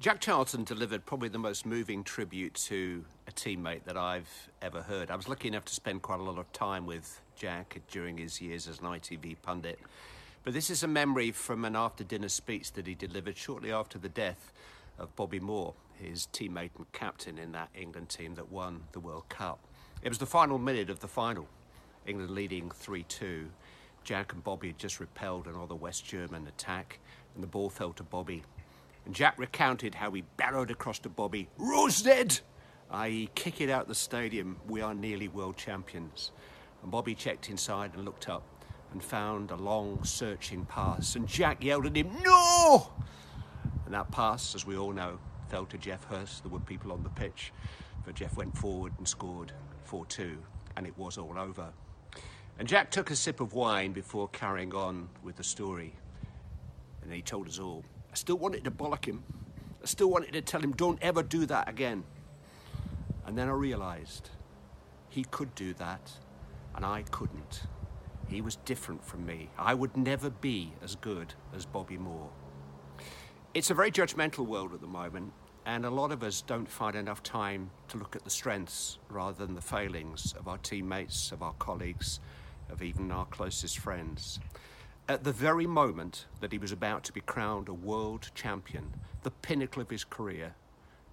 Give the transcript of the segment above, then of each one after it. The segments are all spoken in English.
Jack Charlton delivered probably the most moving tribute to a teammate that I've ever heard. I was lucky enough to spend quite a lot of time with Jack during his years as an ITV pundit. But this is a memory from an after dinner speech that he delivered shortly after the death of Bobby Moore, his teammate and captain in that England team that won the World Cup. It was the final minute of the final, England leading 3 2. Jack and Bobby had just repelled another West German attack, and the ball fell to Bobby. And Jack recounted how he barrowed across to Bobby, Row Zed! i.e., kick it out the stadium, we are nearly world champions. And Bobby checked inside and looked up and found a long, searching pass. And Jack yelled at him, No! And that pass, as we all know, fell to Geoff Hurst. There were people on the pitch, but Geoff went forward and scored 4 2, and it was all over. And Jack took a sip of wine before carrying on with the story. And he told us all. I still wanted to bollock him. I still wanted to tell him, don't ever do that again. And then I realised he could do that, and I couldn't. He was different from me. I would never be as good as Bobby Moore. It's a very judgmental world at the moment, and a lot of us don't find enough time to look at the strengths rather than the failings of our teammates, of our colleagues, of even our closest friends. At the very moment that he was about to be crowned a world champion, the pinnacle of his career,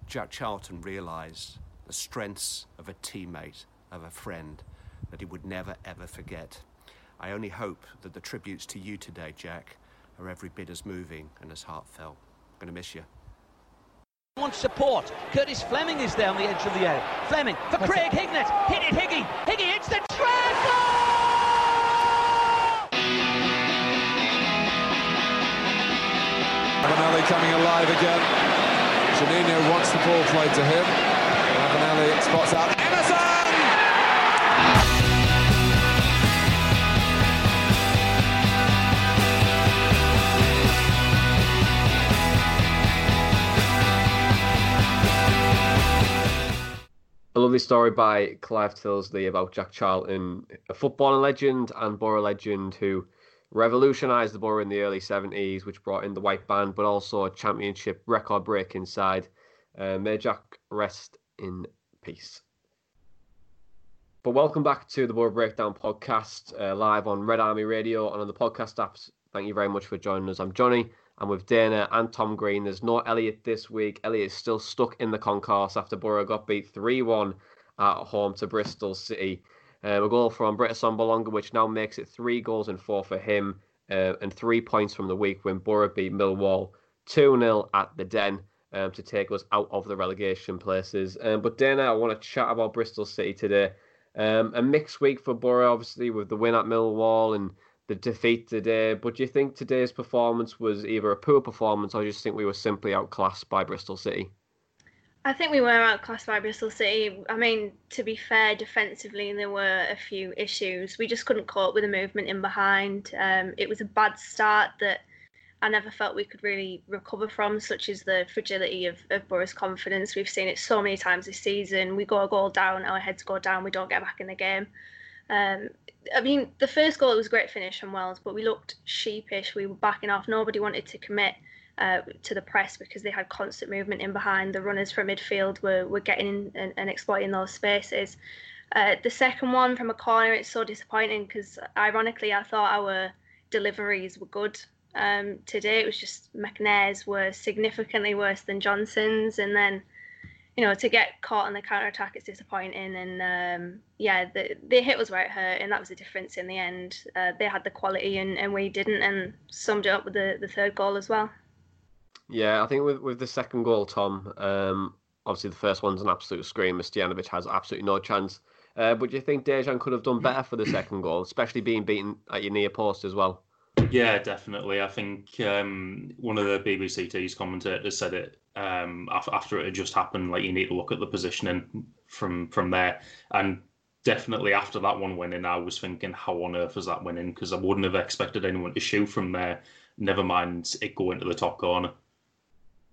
Jack Charlton realised the strengths of a teammate, of a friend, that he would never ever forget. I only hope that the tributes to you today, Jack, are every bit as moving and as heartfelt. I'm going to miss you. wants support. Curtis Fleming is there on the edge of the area. Fleming for Craig Hignett. Hit it, Higgy. Higgy hits the treble! Coming alive again. Juninho wants the ball played to him. Ravanelli spots out Emerson! A lovely story by Clive Tyldesley about Jack Charlton, a footballing legend and Boro legend who revolutionised the Boro in the early 70s, which brought in the white band, but also a championship record break inside. Uh, may Jack rest in peace. But welcome back to the Boro Breakdown podcast, uh, live on Red Army Radio and on the podcast apps. Thank you very much for joining us. I'm Jonny. I'm with Dana and Tom Green. There's no Elliot this week. Elliot is still stuck in the concourse after Boro got beat 3 1 at home to Bristol City. Uh, a goal from Britt Assombalonga, which now makes it three goals and four for him, uh, and three points from the week when Boro beat Millwall 2 0 at the Den um, to take us out of the relegation places. Um, but Dana, I want to chat about Bristol City today. Um, a mixed week for Boro, obviously, with the win at Millwall and the defeat today. But do you think today's performance was either a poor performance or do you just think we were simply outclassed by Bristol City? I think we were outclassed by Bristol City. I mean, to be fair, defensively there were a few issues. We just couldn't cope with the movement in behind. Um, it was a bad start that I never felt we could really recover from, such as the fragility of, of Boro's confidence. We've seen it so many times this season. We go a goal down, our heads go down, we don't get back in the game. Um, I mean, the first goal was a great finish from Wells, but we looked sheepish. We were backing off. Nobody wanted to commit uh, to the press because they had constant movement in behind. The runners from midfield were, were getting in and, and exploiting those spaces. Uh, the second one from a corner, it's so disappointing because ironically, I thought our deliveries were good. Um, today it was just McNair's were significantly worse than Johnson's, and then you know to get caught on the counter attack it's disappointing. And um, yeah, the the hit was where it hurt, and that was the difference in the end. Uh, they had the quality, and, and we didn't, and summed it up with the, the third goal as well. Yeah, I think with with the second goal, Tom. Um, obviously the first one's an absolute screamer. Stojanovic has absolutely no chance. Uh, but do you think Dejan could have done better for the second goal, especially being beaten at your near post as well? Yeah, definitely. I think um, one of the BBC commentators said it um, after it had just happened. Like you need to look at the positioning from from there, and definitely after that one winning, I was thinking, how on earth was that winning? Because I wouldn't have expected anyone to shoot from there. Never mind it going to the top corner.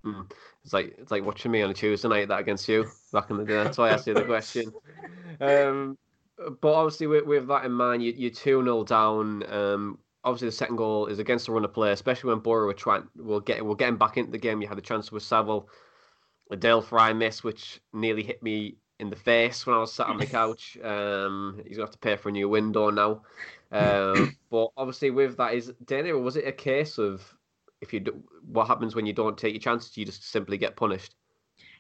Mm. It's like it's like watching me on a Tuesday night that against you back in the day. That's why I asked you the question. Um, but obviously, with, with that in mind, you, you're 2 0 down. Um, obviously, the second goal is against the run of play, especially when Boro were trying, we'll get, we'll get him back into the game. You had a chance with Saville, a Dael Fry miss, which nearly hit me in the face when I was sat on the couch. Um, he's going to have to pay for a new window now. Um, but obviously, with that, is Dana, was it a case of if you do, what happens when you don't take your chances? You just simply get punished.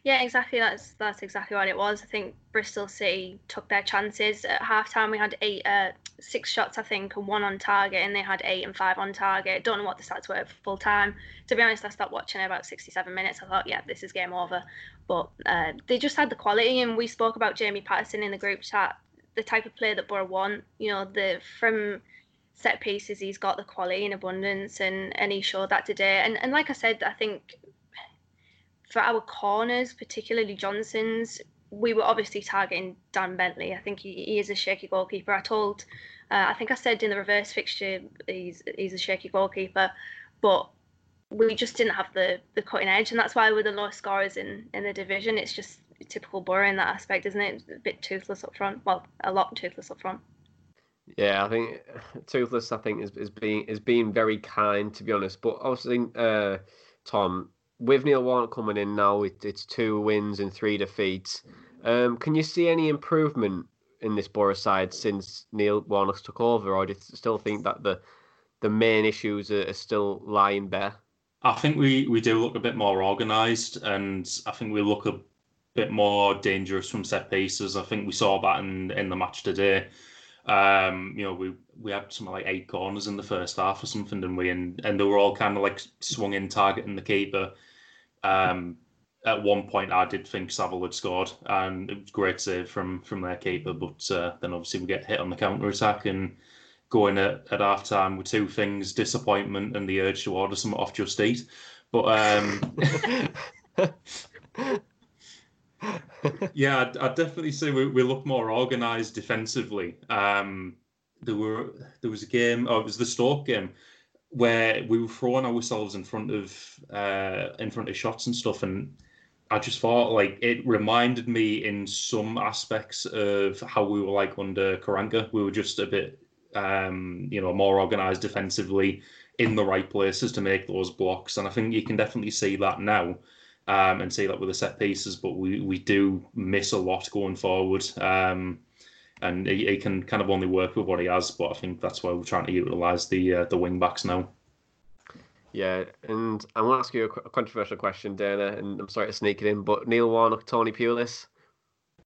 Yeah, exactly. That's that's exactly what it was. I think Bristol City took their chances at halftime. We had eight, uh, six shots, I think, and one on target, and they had eight and five on target. Don't know what the stats were full time. To be honest, I stopped watching at about 67 minutes. I thought, yeah, this is game over. But uh, they just had the quality, and we spoke about Jamie Paterson in the group chat, the type of player that Boro want. You know, the from set pieces, he's got the quality in abundance, and and he showed that today. And and like I said, I think for our corners, particularly Johnson's, we were obviously targeting Dan Bentley. I think he, he is a shaky goalkeeper. I told, uh, I think I said in the reverse fixture, he's he's a shaky goalkeeper, but we just didn't have the the cutting edge, and that's why we're the lowest scorers in in the division. It's just typical Boro in that aspect, isn't it? A bit toothless up front. Well, a lot toothless up front. Yeah, I think toothless. I think is is being is being very kind to be honest. But obviously, uh, Tom, with Neil Warnock coming in now, it, it's two wins and three defeats. Um, can you see any improvement in this Boro side since Neil Warnock took over, or do you still think that the the main issues are, are still lying bare? I think we, we do look a bit more organised, and I think we look a bit more dangerous from set pieces. I think we saw that in, in the match today. Um, you know, we we had something like eight corners in the first half or something, didn't we? And and they were all kind of like swung in targeting the keeper. Um, at one point, I did think Saville had scored, and it was great save from from their keeper. But uh, then obviously we get hit on the counter attack and going at, at half time with two things: disappointment and the urge to order something off Just Eat. But um, yeah, I'd, I'd, definitely say we, we look more organised defensively. Um, there were there was a game, oh, it was the Stoke game where we were throwing ourselves in front of uh, in front of shots and stuff, and I just thought like it reminded me in some aspects of how we were like under Karanka. We were just a bit, um, you know, more organised defensively in the right places to make those blocks, and I think you can definitely see that now. Um, and see that with the set pieces, but we, we do miss a lot going forward. Um, and he, he, can kind of only work with what he has. But I think that's why we're trying to utilise the uh, the wing backs now. Yeah, and I'm going to ask you a controversial question, Dana, and I'm sorry to sneak it in, but Neil Warnock, Tony Pulis,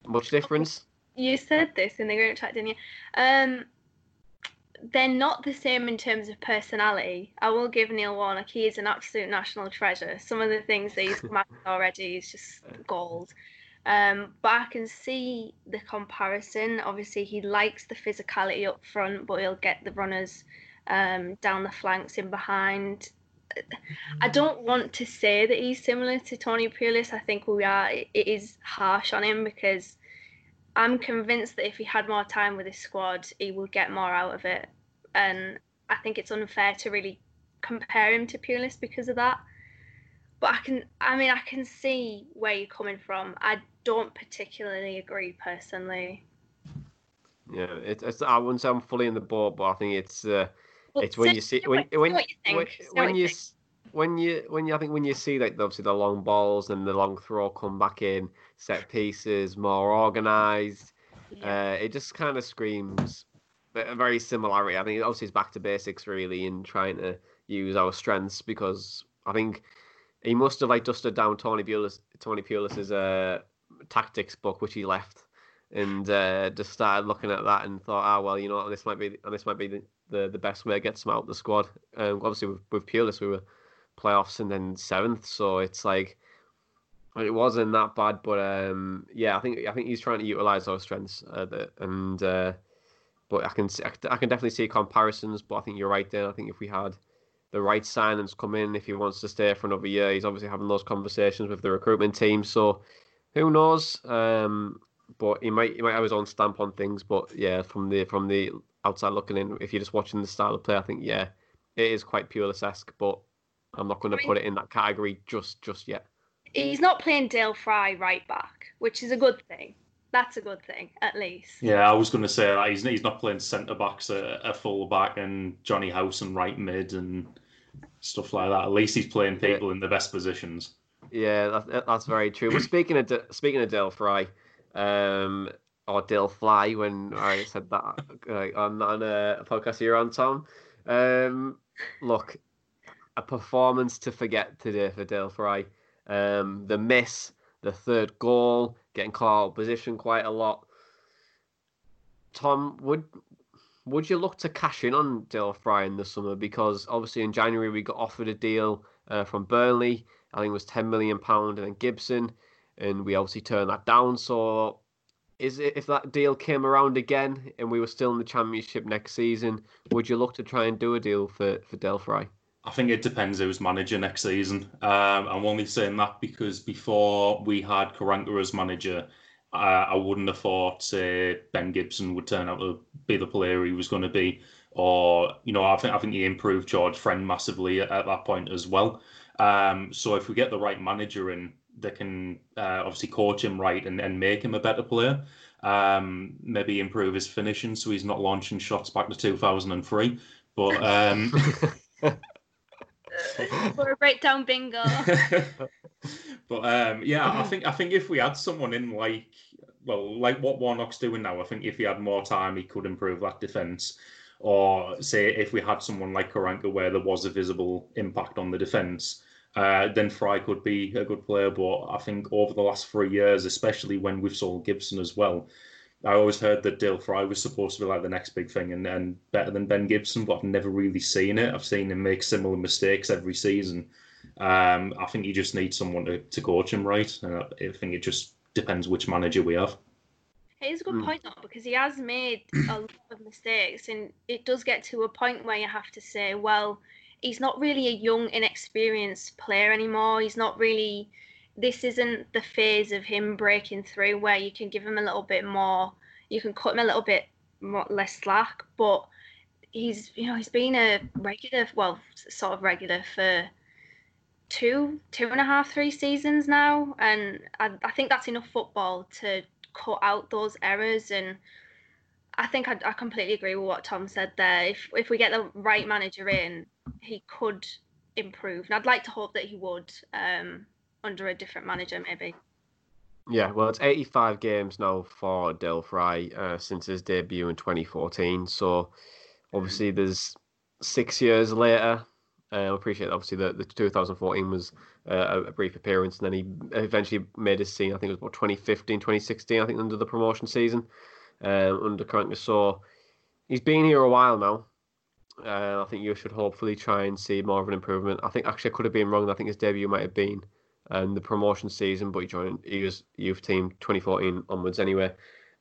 much difference? You said this in the group chat, didn't you? Um, they're not the same in terms of personality. I will give Neil Warnock, he is an absolute national treasure. Some of the things that he's come out already is just gold. Um, but I can see the comparison. Obviously, he likes the physicality up front, but he'll get the runners um, down the flanks in behind. I don't want to say that he's similar to Tony Pulis. I think we are. It is harsh on him because I'm convinced that if he had more time with his squad, he would get more out of it. And I think it's unfair to really compare him to Pulis because of that. But I can, I mean, I can see where you're coming from. I don't particularly agree personally. Yeah, it, it's I wouldn't say I'm fully in the boat, but I think it's uh, well, it's when you see when when you when, when you when you when you I think when you see like obviously the long balls and the long throw come back in set pieces more organized, yeah. uh, it just kind of screams a very similarity. I think obviously it's back to basics really in trying to use our strengths because I think he must have like dusted down Tony Pulis Tony Pulis's uh, tactics book, which he left, and uh, just started looking at that and thought, ah, oh, well, you know, this might be and this might be the, the, the best way to get some out of the squad. Um, obviously, with, with Pulis, we were playoffs and then seventh, so it's like it wasn't that bad. But um, yeah, I think I think he's trying to utilize those strengths, uh, and uh, but I can I can definitely see comparisons. But I think you're right there. I think if we had the right signings come in, if he wants to stay for another year, he's obviously having those conversations with the recruitment team. So who knows? Um, but he might he might have his own stamp on things. But yeah, from the from the outside looking in, if you're just watching the style of play, I think yeah, it is quite Pulis esque. But I'm not going to put it in that category just just yet. He's not playing Dael Fry right back, which is a good thing. That's a good thing, at least. Yeah, I was going to say that he's, he's not playing centre backs, a, a full back, and Jonny Howson right mid and stuff like that. At least he's playing people yeah. in the best positions. Yeah, that, that's very true. But speaking of speaking of Dael Fry, um, or Dale Fly, when I said that uh, on on a podcast here on Tom, um, look, a performance to forget today for Dael Fry. Um, the miss, the third goal, getting caught out position quite a lot. Tom, would would you look to cash in on Dael Fry in the summer? Because obviously in January we got offered a deal uh, from Burnley. I think it was ten million pound, and then Gibson, and we obviously turned that down. So, is it if that deal came around again and we were still in the Championship next season, would you look to try and do a deal for for Fry? I think it depends who's manager next season. Um, I'm only saying that because before we had Karanka as manager, uh, I wouldn't have thought say Ben Gibson would turn out to be the player he was going to be, or you know I think I think he improved George Friend massively at, at that point as well. Um, so if we get the right manager in that can uh, obviously coach him right and, and make him a better player, um, maybe improve his finishing so he's not launching shots back to 2003. But um, for a breakdown bingo. but um, yeah, I think I think if we had someone in like well, like what Warnock's doing now, I think if he had more time, he could improve that defense. Or say if we had someone like Karanka where there was a visible impact on the defense, uh, then Fry could be a good player. But I think over the last three years, especially when we've sold Gibson as well, I always heard that Dael Fry was supposed to be like the next big thing and, and better than Ben Gibson, but I've never really seen it. I've seen him make similar mistakes every season. Um, I think you just need someone to, to coach him right. And I, I think it just depends which manager we have. It is a good mm. point though, because he has made a lot of mistakes, and it does get to a point where you have to say, well, he's not really a young, inexperienced player anymore. He's not really this isn't the phase of him breaking through where you can give him a little bit more, you can cut him a little bit more, less slack. But he's, you know, he's been a regular, well, sort of regular for two, two and a half, three seasons now, and I, I think that's enough football to cut out those errors. And I think I, I completely agree with what Tom said there. If if we get the right manager in, he could improve, and I'd like to hope that he would. Um, under a different manager, maybe. Yeah, well, it's 85 games now for Dael Fry uh, since his debut in 2014. So obviously, there's six years later. Uh, I appreciate obviously that the 2014 was uh, a brief appearance, and then he eventually made his scene. I think it was about 2015, 2016. I think under the promotion season um, under Karanka. So he's been here a while now. Uh, I think you should hopefully try and see more of an improvement. I think actually I could have been wrong. I think his debut might have been and the promotion season, but he joined his youth team 2014 onwards anyway.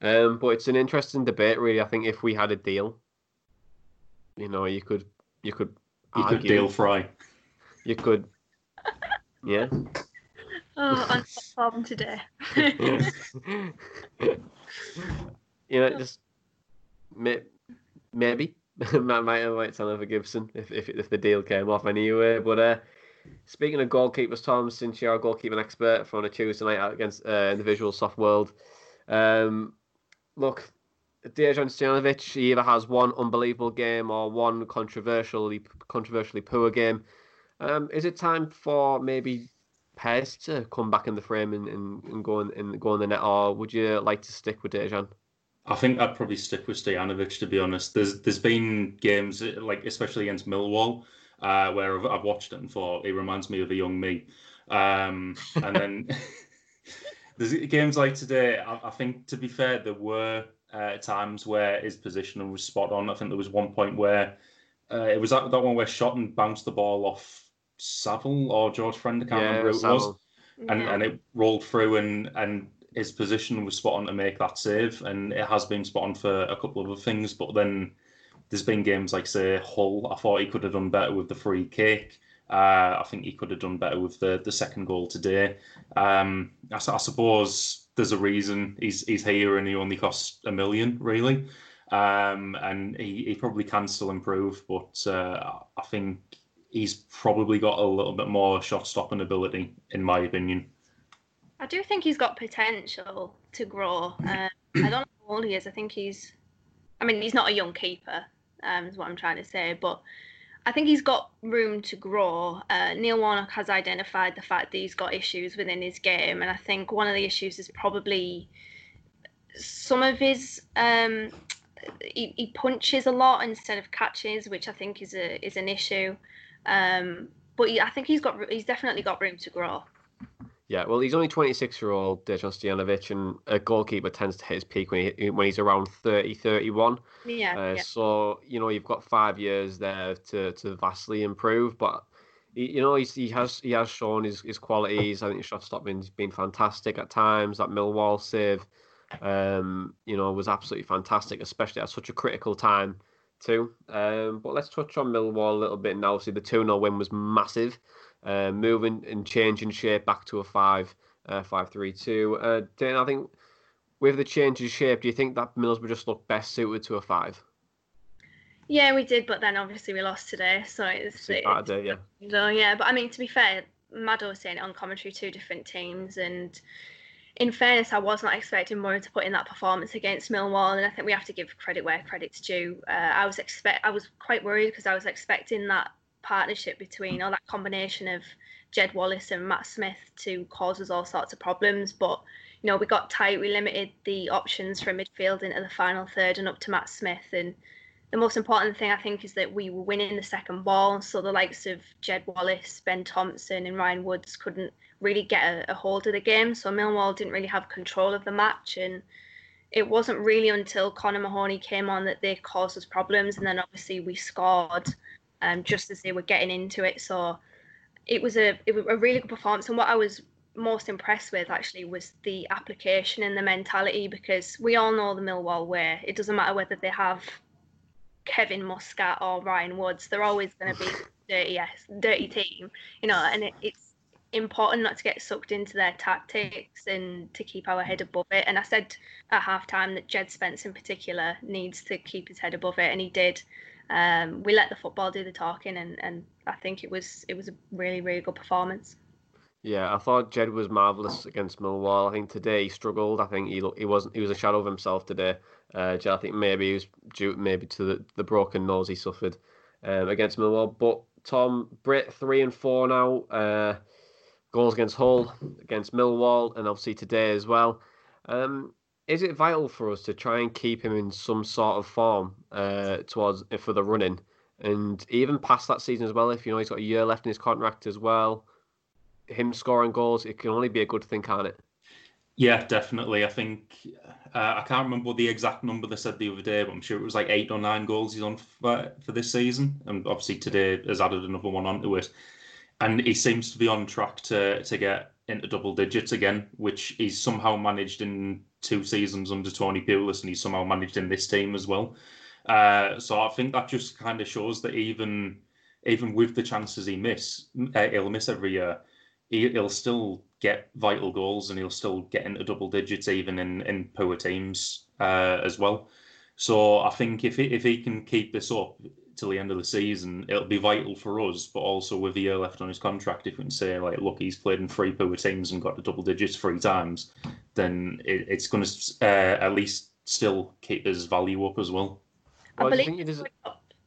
Um, but it's an interesting debate, really. I think if we had a deal, you know, you could you could you argue, could deal Fry. You could, yeah. Oh, I'm problem today. you know, just may, maybe might might might sound like a Gibson if, if if the deal came off anyway. But uh, Speaking of goalkeepers, Tom, since you're a goalkeeping expert for on a Tuesday night out against uh, Individual Soft World, um, look, Dejan Stojanovic he either has one unbelievable game or one controversially controversially poor game. Um, is it time for maybe Pez to come back in the frame and, and, and go in and go in the net, or would you like to stick with Dejan? I think I'd probably stick with Stojanovic to be honest. There's there's been games like especially against Millwall uh, where I've, I've, watched it and thought it reminds me of a young me. Um, and then there's games like today. I, I, think, to be fair, there were uh, times where his positioning was spot on. I think there was one point where uh, it was that, that one where Shotton bounced the ball off Saville or George Friend. I can't yeah, remember who it Saville. was, and yeah. and it rolled through and and his position was spot on to make that save, and it has been spot on for a couple of other things. But then there's been games like say Hull. I thought he could have done better with the free kick. Uh, I think he could have done better with the, the second goal today. Um, I, I, suppose there's a reason he's he's here and he only costs a million really, um, and he, he probably can still improve. But uh, I think he's probably got a little bit more shot stopping ability, in my opinion. I do think he's got potential to grow. Um, I don't know how old he is. I think he's, I mean, he's not a young keeper, um, is what I'm trying to say, but I think he's got room to grow. Uh, Neil Warnock has identified the fact that he's got issues within his game, and I think one of the issues is probably some of his. Um, he, he punches a lot instead of catches, which I think is a is an issue. Um, but he, I think he's got he's definitely got room to grow. Yeah, well, he's only 26 year old Dejan Stojanovic, and a goalkeeper tends to hit his peak when, he, when he's around 30, 31. Yeah, uh, yeah. So, you know, you've got five years there to, to vastly improve, but. You know he's, he has he has shown his, his qualities. I think his shot stopping's been fantastic at times. That Millwall save, um, you know, was absolutely fantastic, especially at such a critical time too. Um, but let's touch on Millwall a little bit now. See, the 2 0 win was massive uh, moving and changing shape back to a five, uh, five three two. Uh, Dan, I think with the change of shape, do you think that Middlesbrough just looked best suited to a five? Yeah, we did, but then obviously we lost today, so it's, it's day, yeah. So, yeah, but I mean, to be fair, Maddo was saying it on commentary, two different teams, and in fairness, I was not expecting Murray to put in that performance against Millwall, and I think we have to give credit where credit's due. Uh, I was expect I was quite worried because I was expecting that partnership between or that combination of Jed Wallace and Matt Smith to cause us all sorts of problems. But you know, we got tight. We limited the options from midfield into the final third and up to Matt Smith. And the most important thing I think is that we were winning the second ball. So the likes of Jed Wallace, Ben Thompson, and Ryan Woods couldn't really get a, a hold of the game. So Millwall didn't really have control of the match and it wasn't really until Connor Mahoney came on that they caused us problems, and then obviously we scored um, just as they were getting into it. So it was a it was a really good performance. And what I was most impressed with actually was the application and the mentality because we all know the Millwall way. It doesn't matter whether they have Kevin Muscat or Ryan Woods, they're always going to be dirty, yes, dirty team, you know. And it, it's important not to get sucked into their tactics and to keep our head above it. And I said at halftime that Jed Spence in particular needs to keep his head above it, and he did um, we let the football do the talking, and, and I think it was it was a really really good performance. Yeah, I thought Jed was marvelous against Millwall. I think today he struggled. I think he he wasn't he was a shadow of himself today. Uh, Jed, I think maybe he was due maybe to the, the broken nose he suffered um, against Millwall. But Tom Britt three and four now. Uh, goals against Hull, against Millwall, and obviously today as well. Um, is it vital for us to try and keep him in some sort of form uh, towards for the running, and even past that season as well? If you know he's got a year left in his contract as well, him scoring goals, it can only be a good thing, can't it? Yeah, definitely. I think uh, I can't remember the exact number they said the other day, but I'm sure it was like eight or nine goals he's on for, for this season, and obviously today has added another one onto it. And he seems to be on track to to get into double digits again, which he's somehow managed in two seasons under Tony Pulis, and he's somehow managed in this team as well. Uh, so I think that just kind of shows that even even with the chances he miss, uh, he'll miss every year. He, will still get vital goals, and he'll still get into double digits even in in poor teams uh, as well. So I think if he, if he can keep this up, till the end of the season, it'll be vital for us. But also with a year left on his contract, if we can say like, look, he's played in three poor teams and got the double digits three times, then it, it's going to uh, at least still keep his value up as well. I believe.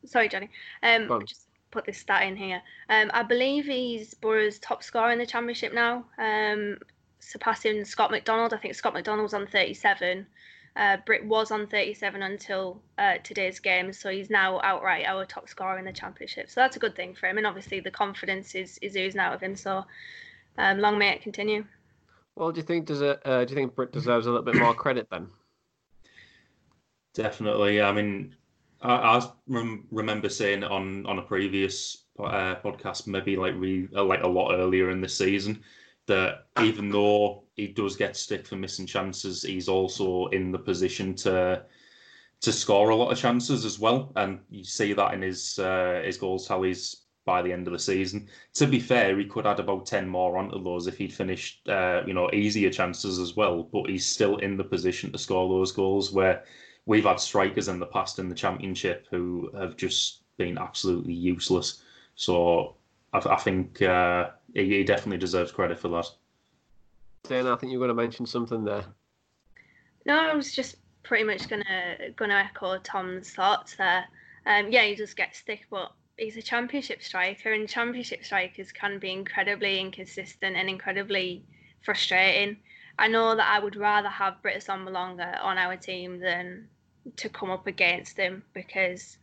Sorry, Jonny. Um, just put this stat in here. Um, I believe he's Boro's top scorer in the championship now, um, surpassing Scott McDonald. I think Scott McDonald was on 37. Uh, Britt was on 37 until uh, today's game, so he's now outright our top scorer in the championship. So that's a good thing for him, and obviously the confidence is is oozing out of him. So um, long may it continue. Well, do you think does it? Uh, do you think Britt deserves a little bit more credit then? Definitely. I mean, I, I rem- remember saying on on a previous uh, podcast, maybe like we uh, like a lot earlier in the season, that even though he does get stick for missing chances, he's also in the position to to score a lot of chances as well, and you see that in his uh, his goals tallies by the end of the season. To be fair, he could add about ten more onto those if he'd finished, uh, you know, easier chances as well. But he's still in the position to score those goals where we've had strikers in the past in the championship who have just been absolutely useless. So I, I think uh, he, he, definitely deserves credit for that. Dana, I think you're going to mention something there. No, I was just pretty much gonna gonna echo Tom's thoughts there. Um, yeah, he does get stick, but he's a championship striker, and championship strikers can be incredibly inconsistent and incredibly frustrating. I know that I would rather have Britt Assombalonga on our team than to come up against him because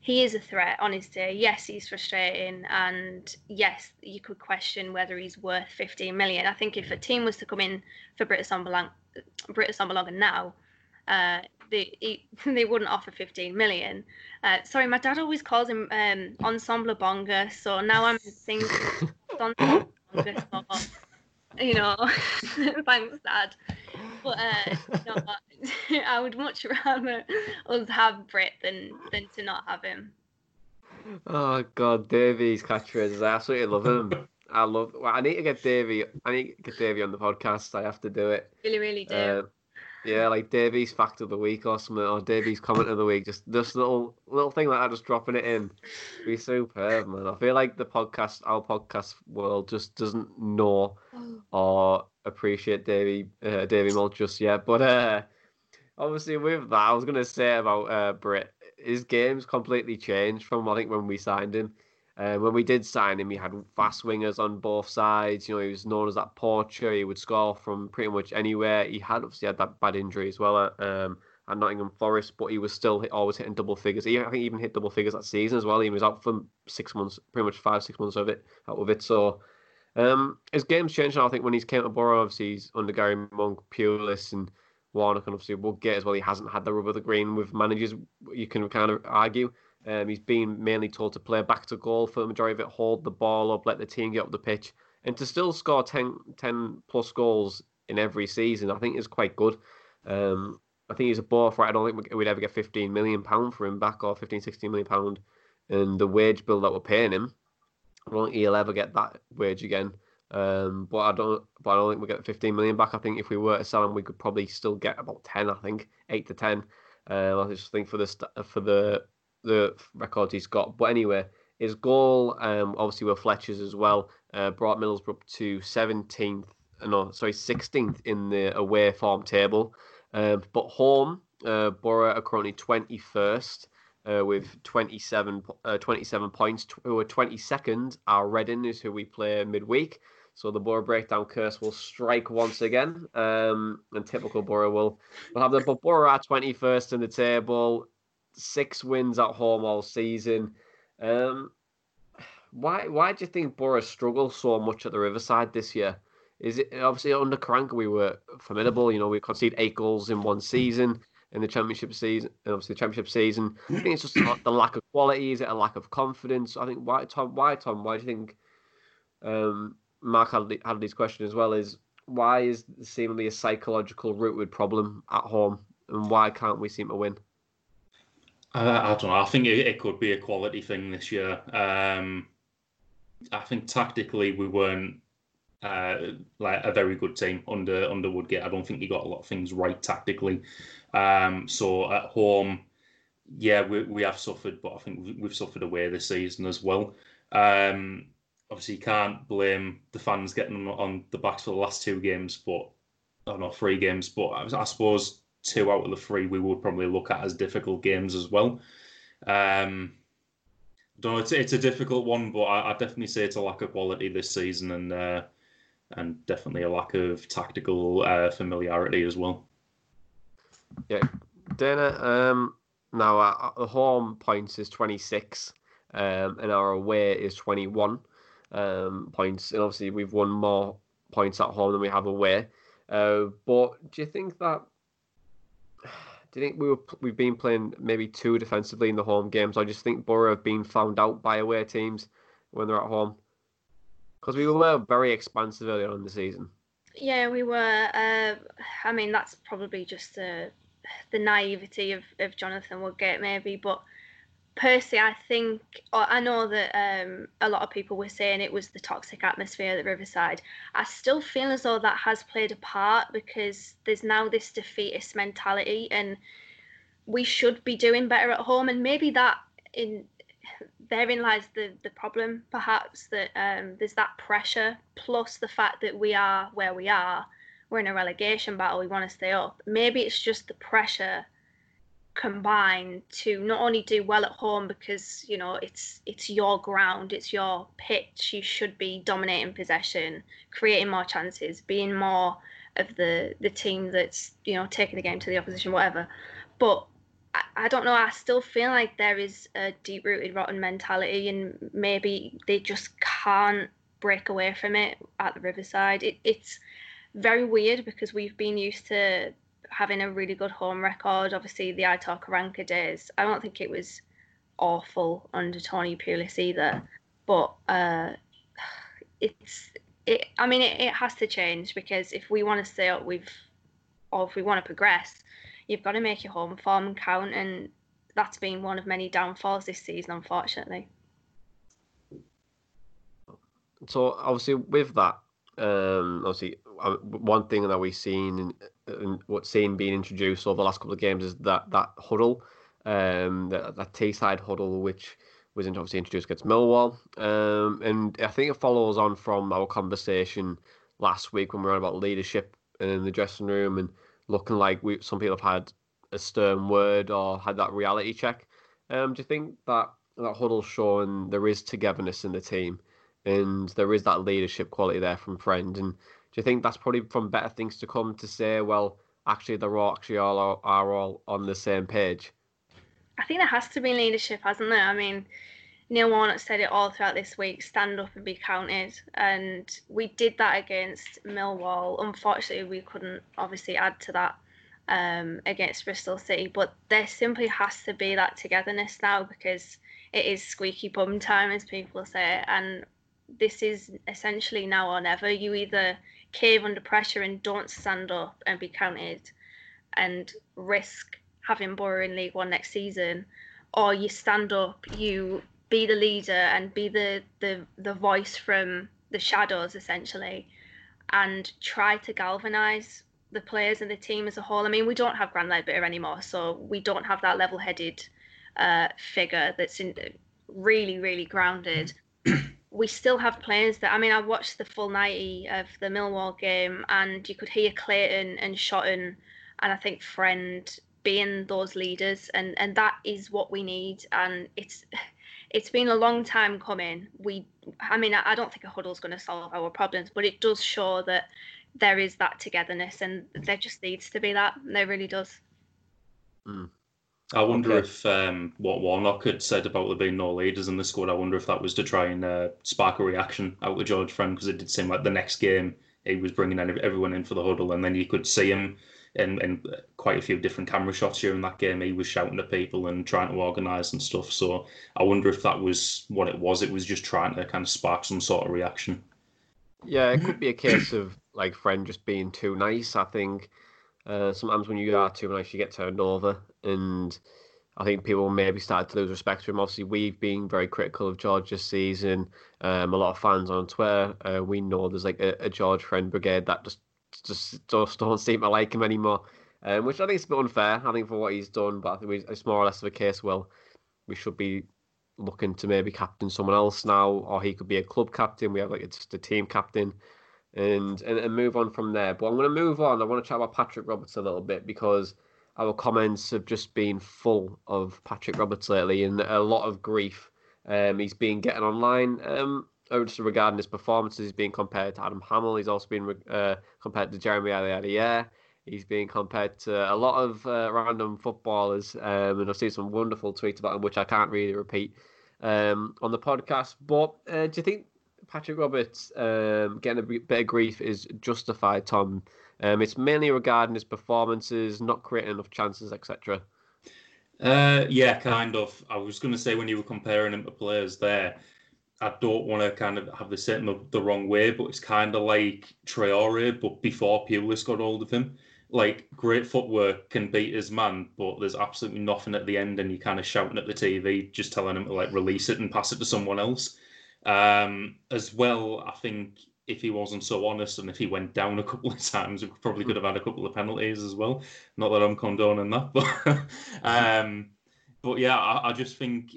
he is a threat on his day. Yes, he's frustrating, and yes, you could question whether he's worth 15 million. I think if a team was to come in for Britt Assombalonga, Britt now, uh, they they wouldn't offer 15 million. Uh, sorry, my dad always calls him um, Ensemble Bonga, so now I'm thinking Ensemble Bonga. So, you know, thanks, Dad. But uh, you know, I would much rather us have Britt than than to not have him. Oh God, Davy's catchphrases! I absolutely love him. I love. Well, I need to get Davy. I need to get Davy on the podcast. I have to do it. Really, really do. Uh, yeah, like Davy's fact of the week or something, or Davy's comment of the week. Just this little little thing like that, just dropping it in, be superb, man. I feel like the podcast, our podcast world, just doesn't know or appreciate Davy, uh, Davy Moult just yet. But uh, obviously, with that, I was gonna say about uh, Britt, his game's completely changed from I think when we signed him. Uh, when we did sign him, he had fast wingers on both sides. You know, he was known as that poacher. He would score from pretty much anywhere. He had obviously had that bad injury as well at, um, at Nottingham Forest, but he was still hit, always hitting double figures. He, I think he even hit double figures that season as well. He was out for six months, pretty much five, six months of it, out of it. So um, his game's changed now. I think when he's came to Boro, obviously he's under Gary Monk, Pulis, and Warnock, and obviously Woodgate as well. He hasn't had the rub of the green with managers. You can kind of argue. Um, he's been mainly told to play back to goal for the majority of it, hold the ball up, let the team get up the pitch, and to still score 10, 10 plus goals in every season, I think is quite good. Um, I think he's a both right. I don't think we'd ever get 15 million pound for him back or 15, 16 million pound, and the wage bill that we're paying him, I don't think he'll ever get that wage again. Um, but I don't, but I don't think we get 15 million back. I think if we were to sell him, we could probably still get about 10. I think eight to 10. Uh, I just think for the for the the records he's got. But anyway, his goal, um, obviously with Fletcher's as well, uh, brought Middlesbrough to 17th, uh, no, sorry, 16th in the away form table. Um, but home, uh, Boro are currently 21st. Uh, with 27, uh, 27 points. Who are 22nd are Reading, is who we play midweek. So the Boro breakdown curse will strike once again. Um, and typical Boro will, will have the but Boro are 21st in the table six wins at home all season. Um, why why do you think Boro struggle so much at the Riverside this year? Is it obviously under Karanka we were formidable? You know, we conceded eight goals in one season in the championship season, obviously the championship season. I think it's just the lack of quality. Is it a lack of confidence? I think why Tom? Why Tom? Why do you think? Um, Mark this question as well. Is why is seemingly a psychological rooted problem at home, and why can't we seem to win? Uh, I don't know. I think it, it, could be a quality thing this year. Um, I think tactically we weren't uh, like a very good team under under Woodgate. I don't think he got a lot of things right tactically. Um, so at home, yeah, we, we have suffered, but I think we've suffered away this season as well. Um, obviously, you can't blame the fans getting on the backs for the last two games, but I don't know, three games. But I, I suppose two out of the three we would probably look at as difficult games as well. Um, don't know, it's, it's a difficult one, but I, I definitely say it's a lack of quality this season and uh, and definitely a lack of tactical uh, familiarity as well. Yeah, Dana. Um, now our, our home points is twenty six, um, and our away is twenty one um, points. And obviously, we've won more points at home than we have away. Uh, but do you think that? Do you think we were we've been playing maybe too defensively in the home games? I just think Boro have been found out by away teams when they're at home because we were very expansive early on in the season. Yeah, we were. Uh, I mean, that's probably just uh, the naivety of, of Jonathan Woodgate, maybe. But personally, I think I know that um, a lot of people were saying it was the toxic atmosphere at Riverside. I still feel as though that has played a part because there's now this defeatist mentality, and we should be doing better at home. And maybe that in therein lies the the problem, perhaps that um, there's that pressure plus the fact that we are where we are. We're in a relegation battle. We want to stay up. Maybe it's just the pressure combined to not only do well at home because you know it's it's your ground, it's your pitch. You should be dominating possession, creating more chances, being more of the the team that's you know taking the game to the opposition, whatever. But I, don't know. I still feel like there is a deep rooted rotten mentality, and maybe they just can't break away from it at the Riverside. It, it's very weird because we've been used to having a really good home record. Obviously, the Aitor Karanka days. I don't think it was awful under Tony Pulis either, but uh, it's it. I mean, it, it has to change because if we want to stay up, we've or if we want to progress, you've got to make your home form count, and that's been one of many downfalls this season, unfortunately. So obviously, with that, um, obviously, uh, one thing that we've seen and what's seen being introduced over the last couple of games is that that huddle, um, that that Teesside huddle, which was obviously introduced against Millwall, um, and I think it follows on from our conversation last week when we were on about leadership in the dressing room and looking like we some people have had a stern word or had that reality check. Um, do you think that that huddle showing there is togetherness in the team and there is that leadership quality there from friend? And do you think that's probably from better things to come to say, well, actually they're all actually all are all on the same page? I think there has to be leadership, hasn't there? I mean, Neil Warnock said it all throughout this week stand up and be counted. And we did that against Millwall. Unfortunately, we couldn't obviously add to that um, against Bristol City. But there simply has to be that togetherness now because it is squeaky bum time, as people say. And this is essentially now or never. You either cave under pressure and don't stand up and be counted and risk having Boro in League One next season, or you stand up, you be the leader and be the the the voice from the shadows essentially and try to galvanize the players and the team as a whole. I mean, we don't have Grant Leadbitter anymore, so we don't have that level-headed uh, figure that's in, really, really grounded. we still have players that I mean, I watched the full ninety of the Millwall game, and you could hear Clayton and Shotton, and I think Friend being those leaders, and and that is what we need. And it's it's been a long time coming. We, I mean, I, don't think a huddle is going to solve our problems, but it does show that there is that togetherness, and there just needs to be that. There really does. Mm. I wonder okay. if um, what Warnock had said about there being no leaders in the squad. I wonder if that was to try and uh, spark a reaction out of George Friend because it did seem like the next game he was bringing everyone in for the huddle, and then you could see him in, in quite a few different camera shots during that game. He was shouting at people and trying to organise and stuff. So I wonder if that was what it was. It was just trying to kind of spark some sort of reaction. Yeah, it could be a case of like friend just being too nice. I think uh, sometimes when you are too nice, you get turned over, and I think people maybe started to lose respect for him. Obviously, we've been very critical of George this season. Um, a lot of fans on Twitter, uh, we know there's like a, a George friend brigade that just just just don't seem to like him anymore. Um, which I think is a bit unfair. I think for what he's done, but I think it's more or less of a case. Well, we should be looking to maybe captain someone else now, or he could be a club captain. We have like a, just a team captain, and, and and move on from there. But I'm going to move on. I want to chat about Patrick Roberts a little bit because our comments have just been full of Patrick Roberts lately, and a lot of grief. Um, he's been getting online. Um, just regarding his performances, he's being compared to Adam Hammill. He's also been uh, compared to Jérémie Aliadière. he's being compared to a lot of uh, random footballers, um, and I've seen some wonderful tweets about him, which I can't really repeat um, on the podcast. But uh, do you think Patrick Roberts um, getting a bit of grief is justified, Tom? Um, it's mainly regarding his performances, not creating enough chances, etc. Uh, yeah, kind of. I was going to say when you were comparing him to players there, I don't want to kind of have this set the, the wrong way, but it's kind of like Traore, but before Pulis got hold of him. Like great footwork can beat his man, but there's absolutely nothing at the end, and you're kind of shouting at the TV, just telling him to like release it and pass it to someone else. Um, as well, I think if he wasn't so honest and if he went down a couple of times, we probably could have had a couple of penalties as well. Not that I'm condoning that, but um, but yeah, I, I, just think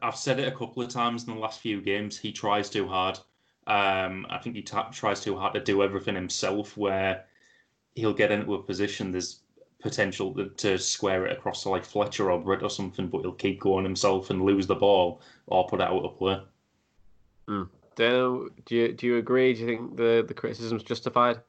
I've said it a couple of times in the last few games. He tries too hard. Um, I think he t- tries too hard to do everything himself. Where he'll get into a position there's potential to, to square it across to like Fletcher or Britt or something, but he'll keep going himself and lose the ball or put it out of play. Mm. Do, do you do you agree? Do you think the the criticism's justified?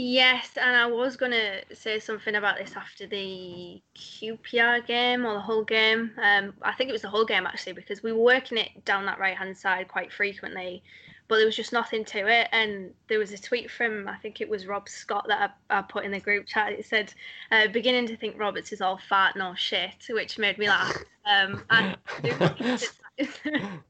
Yes, and I was gonna say something about this after the QPR game or the whole game. Um, I think it was the whole game actually because we were working it down that right hand side quite frequently, but there was just nothing to it. And there was a tweet from I think it was Rob Scott that I, I put in the group chat. It said, uh, "Beginning to think Roberts is all fat, no shit," which made me laugh. Um,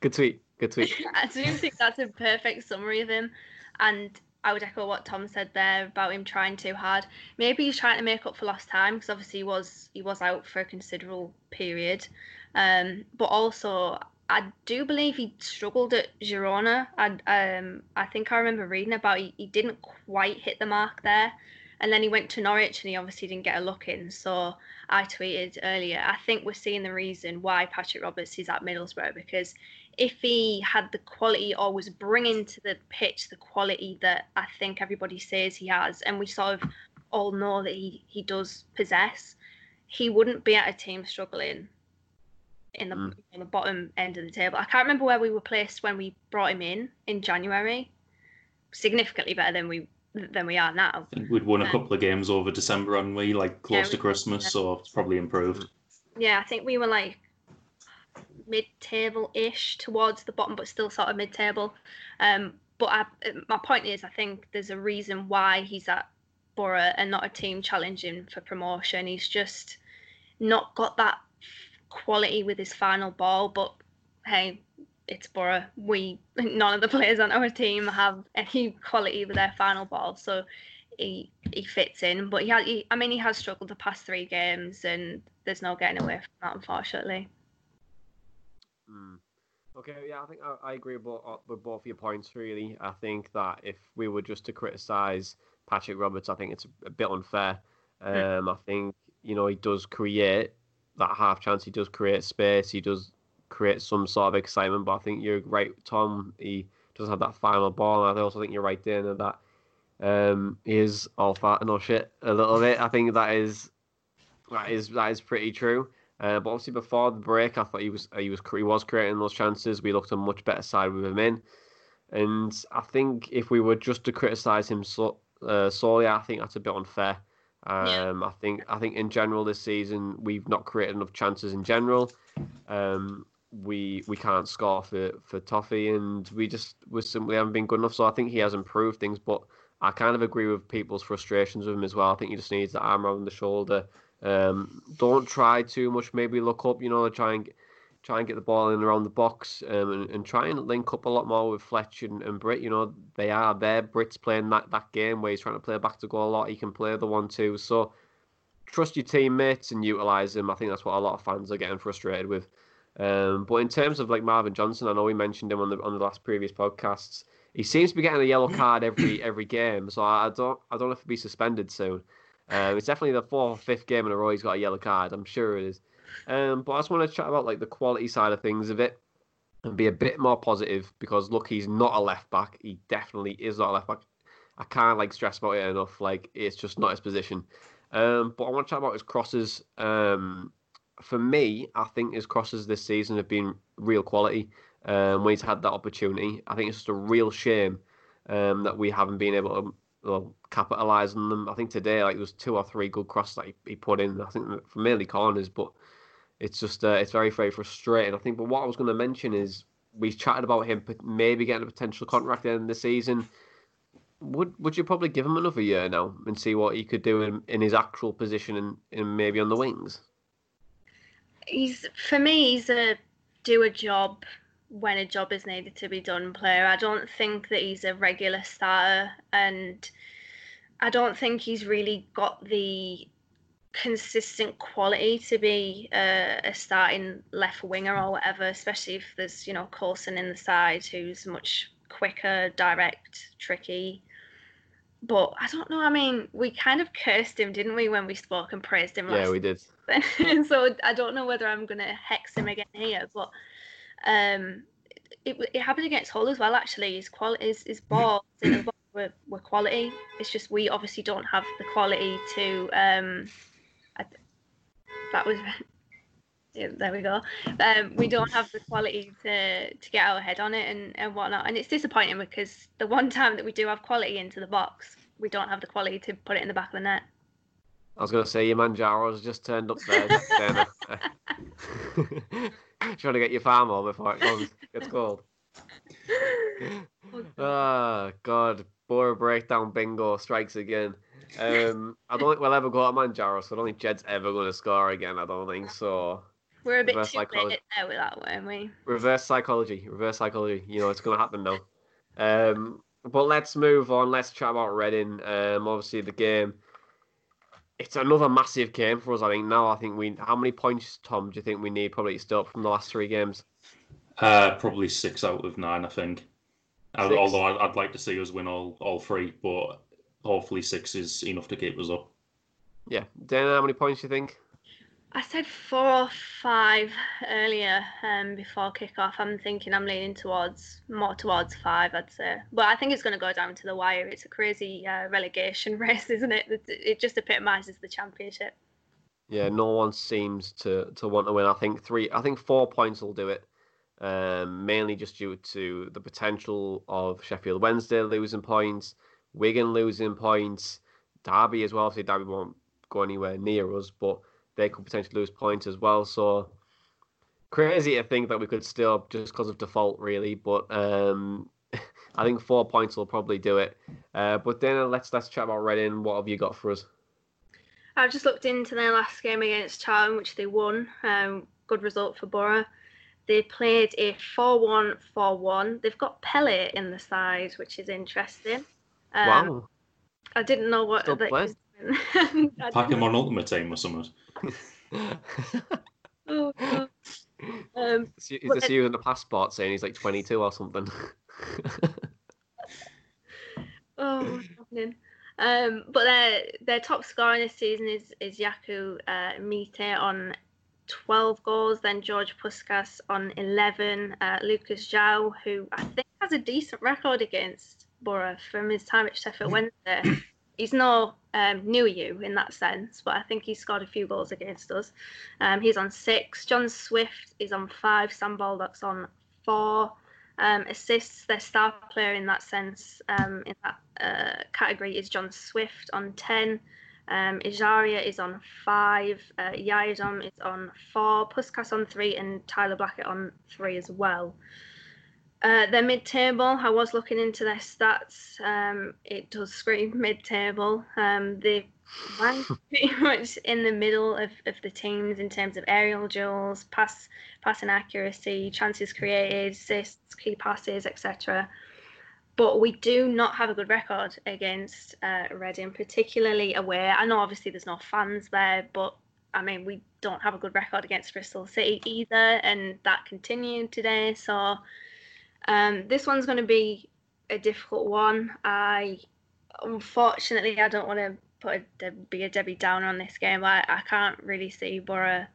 Good tweet. Good tweet. I do think that's a perfect summary of him. And I would echo what Tom said there about him trying too hard. Maybe he's trying to make up for lost time because obviously he was he was out for a considerable period. Um, but also, I do believe he struggled at Girona. I um, I think I remember reading about he, he didn't quite hit the mark there, and then he went to Norwich and he obviously didn't get a look in. So I tweeted earlier. I think we're seeing the reason why Patrick Roberts is at Middlesbrough because if he had the quality or was bringing to the pitch the quality that I think everybody says he has, and we sort of all know that he, he does possess, he wouldn't be at a team struggling in the mm. on the bottom end of the table. I can't remember where we were placed when we brought him in in January. Significantly better than we than we are now. I think we'd won a um, couple of games over December, and we like close yeah, to Christmas, yeah. so it's probably improved. Yeah, I think we were like mid-table ish towards the bottom, but still sort of mid-table. Um, but I, my point is, I think there's a reason why he's at Boro and not a team challenging for promotion. He's just not got that quality with his final ball. But hey, it's Boro. We none of the players on our team have any quality with their final ball, so he he fits in. But he, has, he I mean, he has struggled the past three games, and there's no getting away from that, unfortunately. Mm. Okay, yeah, I think I, I agree with, uh, with both your points. Really, I think that if we were just to criticise Patrick Roberts, I think it's a bit unfair. Hmm. Um, I think you know he does create that half chance. He does create space. He does create some sort of excitement. But I think you're right, Tom. He doesn't have that final ball. And I also think you're right, Dana, that um, he is all fat and all shit a little bit. I think that is that is that is pretty true. Uh, but obviously, before the break, I thought he was he was he was creating those chances. We looked a much better side with him in, and I think if we were just to criticise him so, uh, solely, I think that's a bit unfair. Um, yeah. I think I think in general this season we've not created enough chances in general. Um, we we can't score for for Toffee, and we just we simply haven't been good enough. So I think he has improved things, but I kind of agree with people's frustrations with him as well. I think he just needs the arm around the shoulder um, don't try too much. Maybe look up, you know, try and try and get the ball in around the box um, and, and try and link up a lot more with Fletch and, and Britt. You know, they are there. Britt's playing that, that game where he's trying to play back to goal a lot. He can play the one too. So trust your teammates and utilize them. I think that's what a lot of fans are getting frustrated with. Um, but in terms of like Marvin Johnson, I know we mentioned him on the on the last previous podcasts. He seems to be getting a yellow card every every game, so I don't I don't know if he'll be suspended soon. Um, it's definitely the fourth or fifth game in a row he's got a yellow card. I'm sure it is. Um, but I just want to chat about like the quality side of things of it and be a bit more positive because look, he's not a left back. He definitely is not a left back. I can't like stress about it enough. Like it's just not his position. Um, but I want to chat about his crosses. Um, for me, I think his crosses this season have been real quality. Um, when he's had that opportunity, I think it's just a real shame um, that we haven't been able to well, capitalise on them. I think today, like, there was two or three good crosses that he, he put in. I think from mainly corners, but it's just uh, it's very very frustrating. I think. But what I was going to mention is we chatted about him maybe getting a potential contract at the end of the season. Would would you probably give him another year now and see what he could do in, in his actual position and, and maybe on the wings? He's for me, he's a do a job when a job is needed to be done player. I don't think that he's a regular starter, and I don't think he's really got the consistent quality to be a, a starting left winger or whatever, especially if there's you know Coulson in the side who's much quicker, direct, tricky. But I don't know. I mean, we kind of cursed him, didn't we, when we spoke and praised him? Yeah, we did. so I don't know whether I'm gonna hex him again here, but um, it, it happened against Hull as well. Actually, his quality, his, his balls in the box were, were quality. It's just we obviously don't have the quality to. Um, I, that was. Yeah, there we go. Um, we don't have the quality to to get our head on it and, and whatnot, and it's disappointing because the one time that we do have quality into the box, we don't have the quality to put it in the back of the net. I was going to say your man Jaro's just turned up there. Trying to get your farm on before it comes, gets cold. Ah, oh, God. Boro breakdown bingo strikes again. Um, I don't think we'll ever go to Manjaro, so I don't think Jed's ever going to score again. I don't think so. We're a bit Reverse too psychology. late there with that, weren't we? Reverse psychology. Reverse psychology. You know, it's going to happen now. Um, but let's move on. Let's chat about Reading. Um, obviously, the game it's another massive game for us. I think now. I think we. How many points, Tom? Do you think we need probably still from the last three games? Uh, probably six out of nine. I think. Six. Although I'd, I'd like to see us win all all three, but hopefully six is enough to keep us up. Yeah, Dana, how many points do you think? I said four or five earlier um, before kickoff. I'm thinking I'm leaning towards more towards five, I'd say. But I think it's going to go down to the wire. It's a crazy uh, relegation race, isn't it? It just epitomises the championship. Yeah, no one seems to to want to win. I think three, I think four points will do it. Um, mainly just due to the potential of Sheffield Wednesday losing points, Wigan losing points, Derby as well. Obviously, Derby won't go anywhere near us, but they could potentially lose points as well. So crazy to think that we could still just because of default, really. But um, I think four points will probably do it. Uh, but then let's let's chat about Reading. What have you got for us? I've just looked into their last game against Charlton, which they won. Um, good result for Boro. They played a 4 1 4 1. They've got Pele in the side, which is interesting. Um, wow. I didn't know what. Still that Pack him on Ultimate Team or something. Oh, God. Um, is this you in the passport saying he's like 22 or something? oh, happening? Um, but their their top scorer this season is is Yakou uh, Meite on 12 goals. Then George Puscas on 11. Uh, Lucas João, who I think has a decent record against Boro from his time at Sheffield Wednesday he's no um, new you in that sense, but I think he's scored a few goals against us. Um, he's on six. John Swift is on five. Sam Baldock's on four. Um, assists, their star player in that sense, um, in that uh, category, is John Swift on 10. Um, Ejaria is on five. Uh, Yiadom is on four. Puscas on three, and Tyler Blackett on three as well. Uh, their mid-table, I was looking into their stats. Um, it does scream mid-table. Um, they rank pretty much in the middle of, of the teams in terms of aerial duels, pass passing accuracy, chances created, assists, key passes, etc. But we do not have a good record against uh, Reading, particularly away. I know obviously there's no fans there, but I mean we don't have a good record against Bristol City either, and that continued today. So um, this one's going to be a difficult one. I unfortunately I don't want to put a, be a Debbie Downer on this game. I, I can't really see Boro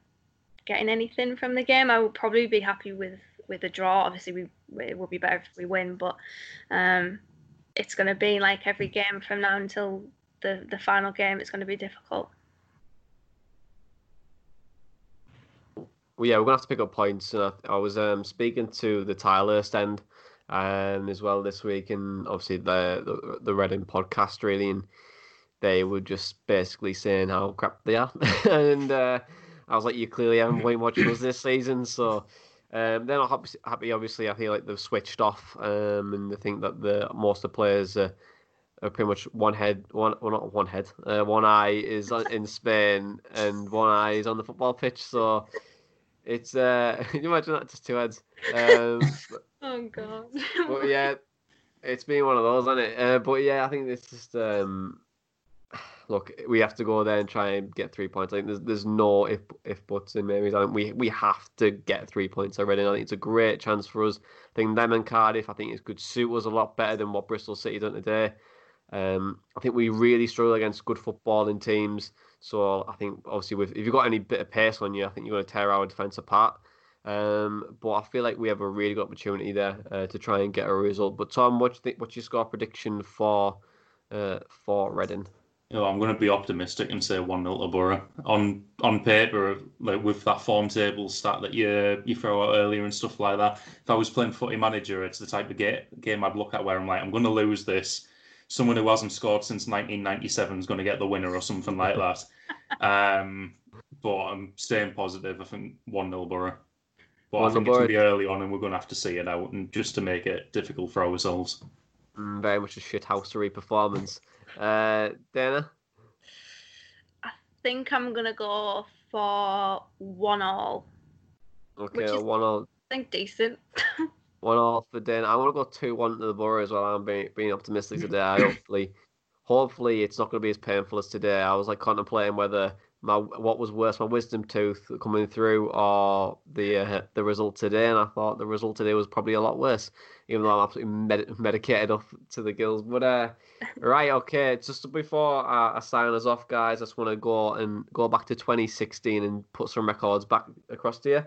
getting anything from the game. I would probably be happy with with a draw. Obviously, we it would be better if we win, but um, it's going to be like every game from now until the the final game. It's going to be difficult. Well, yeah, we're gonna have to pick up points. And I, I was um, speaking to the Tilehurst end um, as well this week, and obviously the the, the Reading podcast really, and they were just basically saying how crap they are, and uh, I was like, you clearly haven't been watching us this season, so. Um, they're not happy, happy. Obviously, I feel like they've switched off, um, and they think that the most of the players are, are pretty much one head, one well not one head, uh, one eye is in Spain, and one eye is on the football pitch. So it's uh, can you imagine that just two heads? Um, oh god. but yeah, it's been one of those, hasn't it? Uh, but yeah, I think it's just um, look, we have to go there and try and get three points. I think there's there's no if if buts in maybe. I think we we have to get three points already. And I think it's a great chance for us. I think them and Cardiff, I think it could suit us a lot better than what Bristol City done today. Um, I think we really struggle against good footballing teams. So I think obviously with, if you've got any bit of pace on you, I think you're going to tear our defence apart. Um, but I feel like we have a really good opportunity there uh, to try and get a result. But Tom, what do you think? What's your score prediction for uh, for Reading? You know, I'm going to be optimistic and say one 0 to Boro. On on paper, like with that form table stat that you you throw out earlier and stuff like that. If I was playing Footy Manager, it's the type of game game I'd look at where I'm like, I'm going to lose this someone who hasn't scored since 1997 is going to get the winner or something like that. um, but I'm staying positive. I think 1 0 Boro. But I think it's going to be early on and we're going to have to see it out and just to make it difficult for ourselves. Mm, very much a shithousery performance. Uh, Dana? I think I'm going to go for 1 all. Okay, 1 all. I think decent. one off for Den. I want to go two one to the Boro as well. I'm being, being optimistic today. I hopefully, hopefully it's not going to be as painful as today. I was like contemplating whether my what was worse, my wisdom tooth coming through or the uh, the result today, and I thought the result today was probably a lot worse, even though I'm absolutely med- medicated up to the gills. But uh, right, okay, just before I, I sign us off, guys, I just want to go and go back to 2016 and put some records back across to you.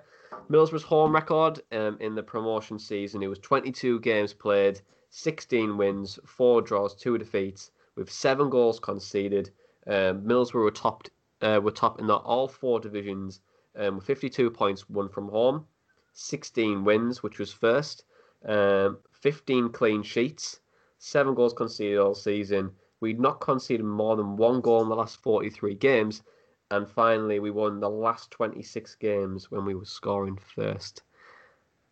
Middlesbrough's home record um, in the promotion season. It was 22 games played, 16 wins, four draws, two defeats, with seven goals conceded. Um, were topped uh, were top in the all four divisions um, with 52 points won from home, 16 wins, which was first, um, 15 clean sheets, seven goals conceded all season. We'd not conceded more than one goal in the last 43 games, and finally, we won the last 26 games when we were scoring first.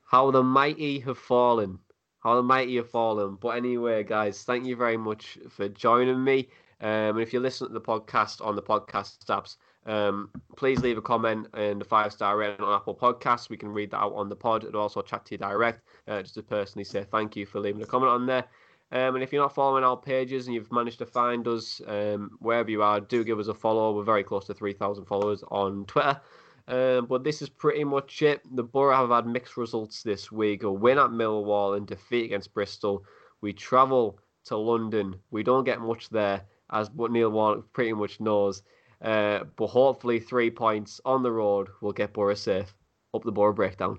How the mighty have fallen. How the mighty have fallen. But anyway, guys, thank you very much for joining me. Um, and if you listen to the podcast on the podcast apps, um, please leave a comment and a five star rating on Apple Podcasts. We can read that out on the pod and also chat to you direct, uh, just to personally say thank you for leaving a comment on there. Um, and if you're not following our pages and you've managed to find us um, wherever you are, do give us a follow. We're very close to 3,000 followers on Twitter. Um, but this is pretty much it. The Boro have had mixed results this week a win at Millwall and defeat against Bristol. We travel to London. We don't get much there, as what Neil Warnock pretty much knows. Uh, but hopefully, three points on the road will get Boro safe. Up the Boro breakdown.